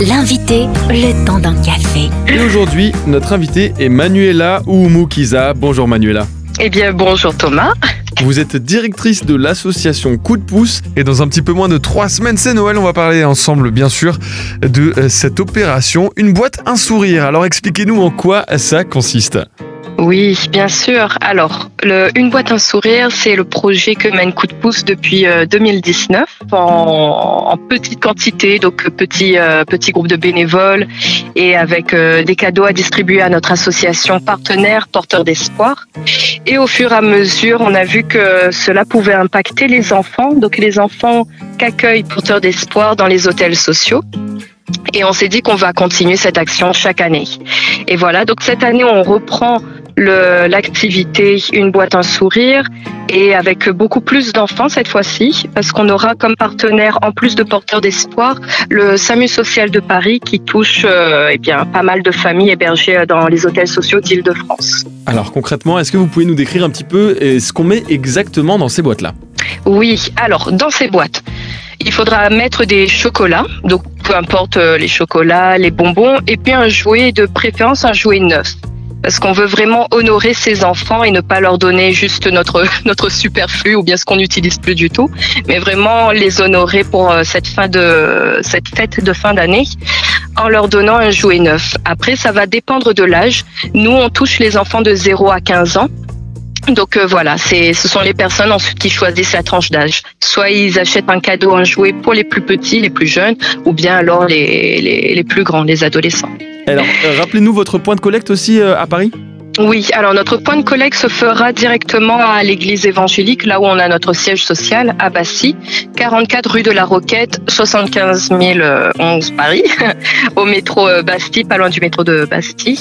L'invité, le temps d'un café. Et aujourd'hui, notre invitée est Manuela Oumukiza. Bonjour Manuela. Eh bien, bonjour Thomas. Vous êtes directrice de l'association Coup de pouce et dans un petit peu moins de trois semaines, c'est Noël. On va parler ensemble, bien sûr, de euh, cette opération. Une boîte, un sourire. Alors expliquez-nous en quoi ça consiste. Oui, bien sûr. Alors, le, une boîte un sourire, c'est le projet que mène Coup de pouce depuis 2019 euh, en, en, petite quantité, donc petit euh, petit groupe de bénévoles et avec euh, des cadeaux à distribuer à notre association partenaire Porteur d'espoir. Et au fur et à mesure, on a vu que cela pouvait impacter les enfants, donc les enfants qu'accueille Porteur d'espoir dans les hôtels sociaux. Et on s'est dit qu'on va continuer cette action chaque année. Et voilà, donc cette année, on reprend l'activité Une boîte un sourire et avec beaucoup plus d'enfants cette fois-ci parce qu'on aura comme partenaire en plus de porteurs d'espoir le SAMU social de Paris qui touche euh, eh bien pas mal de familles hébergées dans les hôtels sociaux d'Île-de-France. Alors concrètement, est-ce que vous pouvez nous décrire un petit peu euh, ce qu'on met exactement dans ces boîtes-là? Oui, alors dans ces boîtes, il faudra mettre des chocolats, donc peu importe euh, les chocolats, les bonbons, et puis un jouet de préférence un jouet neuf parce qu'on veut vraiment honorer ces enfants et ne pas leur donner juste notre notre superflu ou bien ce qu'on n'utilise plus du tout, mais vraiment les honorer pour euh, cette fin de cette fête de fin d'année en leur donnant un jouet neuf. Après, ça va dépendre de l'âge. Nous, on touche les enfants de 0 à 15 ans. Donc euh, voilà, c'est ce sont les personnes ensuite qui choisissent la tranche d'âge. Soit ils achètent un cadeau, un jouet pour les plus petits, les plus jeunes, ou bien alors les, les, les plus grands, les adolescents. Alors, euh, rappelez-nous votre point de collecte aussi euh, à Paris oui, alors notre point de collecte se fera directement à l'église évangélique, là où on a notre siège social, à Bastille, 44 rue de la Roquette, 75 011 Paris, au métro Bastille, pas loin du métro de Bastille.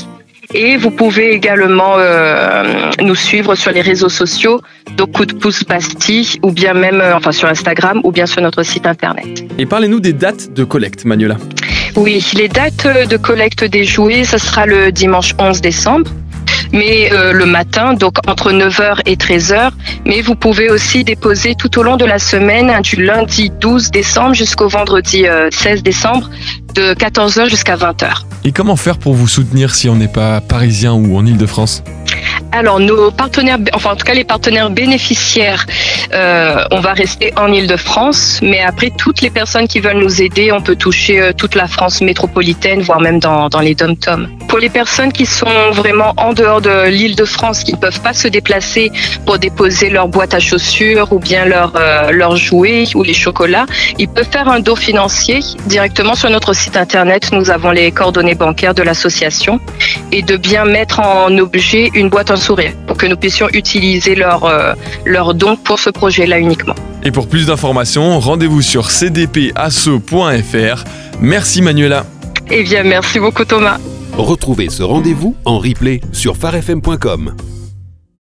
Et vous pouvez également euh, nous suivre sur les réseaux sociaux, donc Coup de pouce Bastille, ou bien même enfin sur Instagram, ou bien sur notre site internet. Et parlez-nous des dates de collecte, Manuela. Oui, les dates de collecte des jouets, ce sera le dimanche 11 décembre mais euh, le matin, donc entre 9h et 13h. Mais vous pouvez aussi déposer tout au long de la semaine, hein, du lundi 12 décembre jusqu'au vendredi 16 décembre, de 14h jusqu'à 20h. Et comment faire pour vous soutenir si on n'est pas parisien ou en Ile-de-France? Alors nos partenaires, enfin en tout cas les partenaires bénéficiaires, euh, on va rester en Ile-de-France, mais après toutes les personnes qui veulent nous aider, on peut toucher euh, toute la France métropolitaine, voire même dans, dans les dom-toms. Pour les personnes qui sont vraiment en dehors de l'Île-de-France, qui ne peuvent pas se déplacer pour déposer leur boîte à chaussures ou bien leurs euh, leurs jouets ou les chocolats, ils peuvent faire un dos financier directement sur notre site internet. Nous avons les coordonnées bancaires de l'association et de bien mettre en objet une boîte à sourire pour que nous puissions utiliser leurs euh, leur dons pour ce projet-là uniquement. Et pour plus d'informations, rendez-vous sur cdpasso.fr. Merci Manuela. Eh bien, merci beaucoup Thomas. Retrouvez ce rendez-vous en replay sur farfm.com.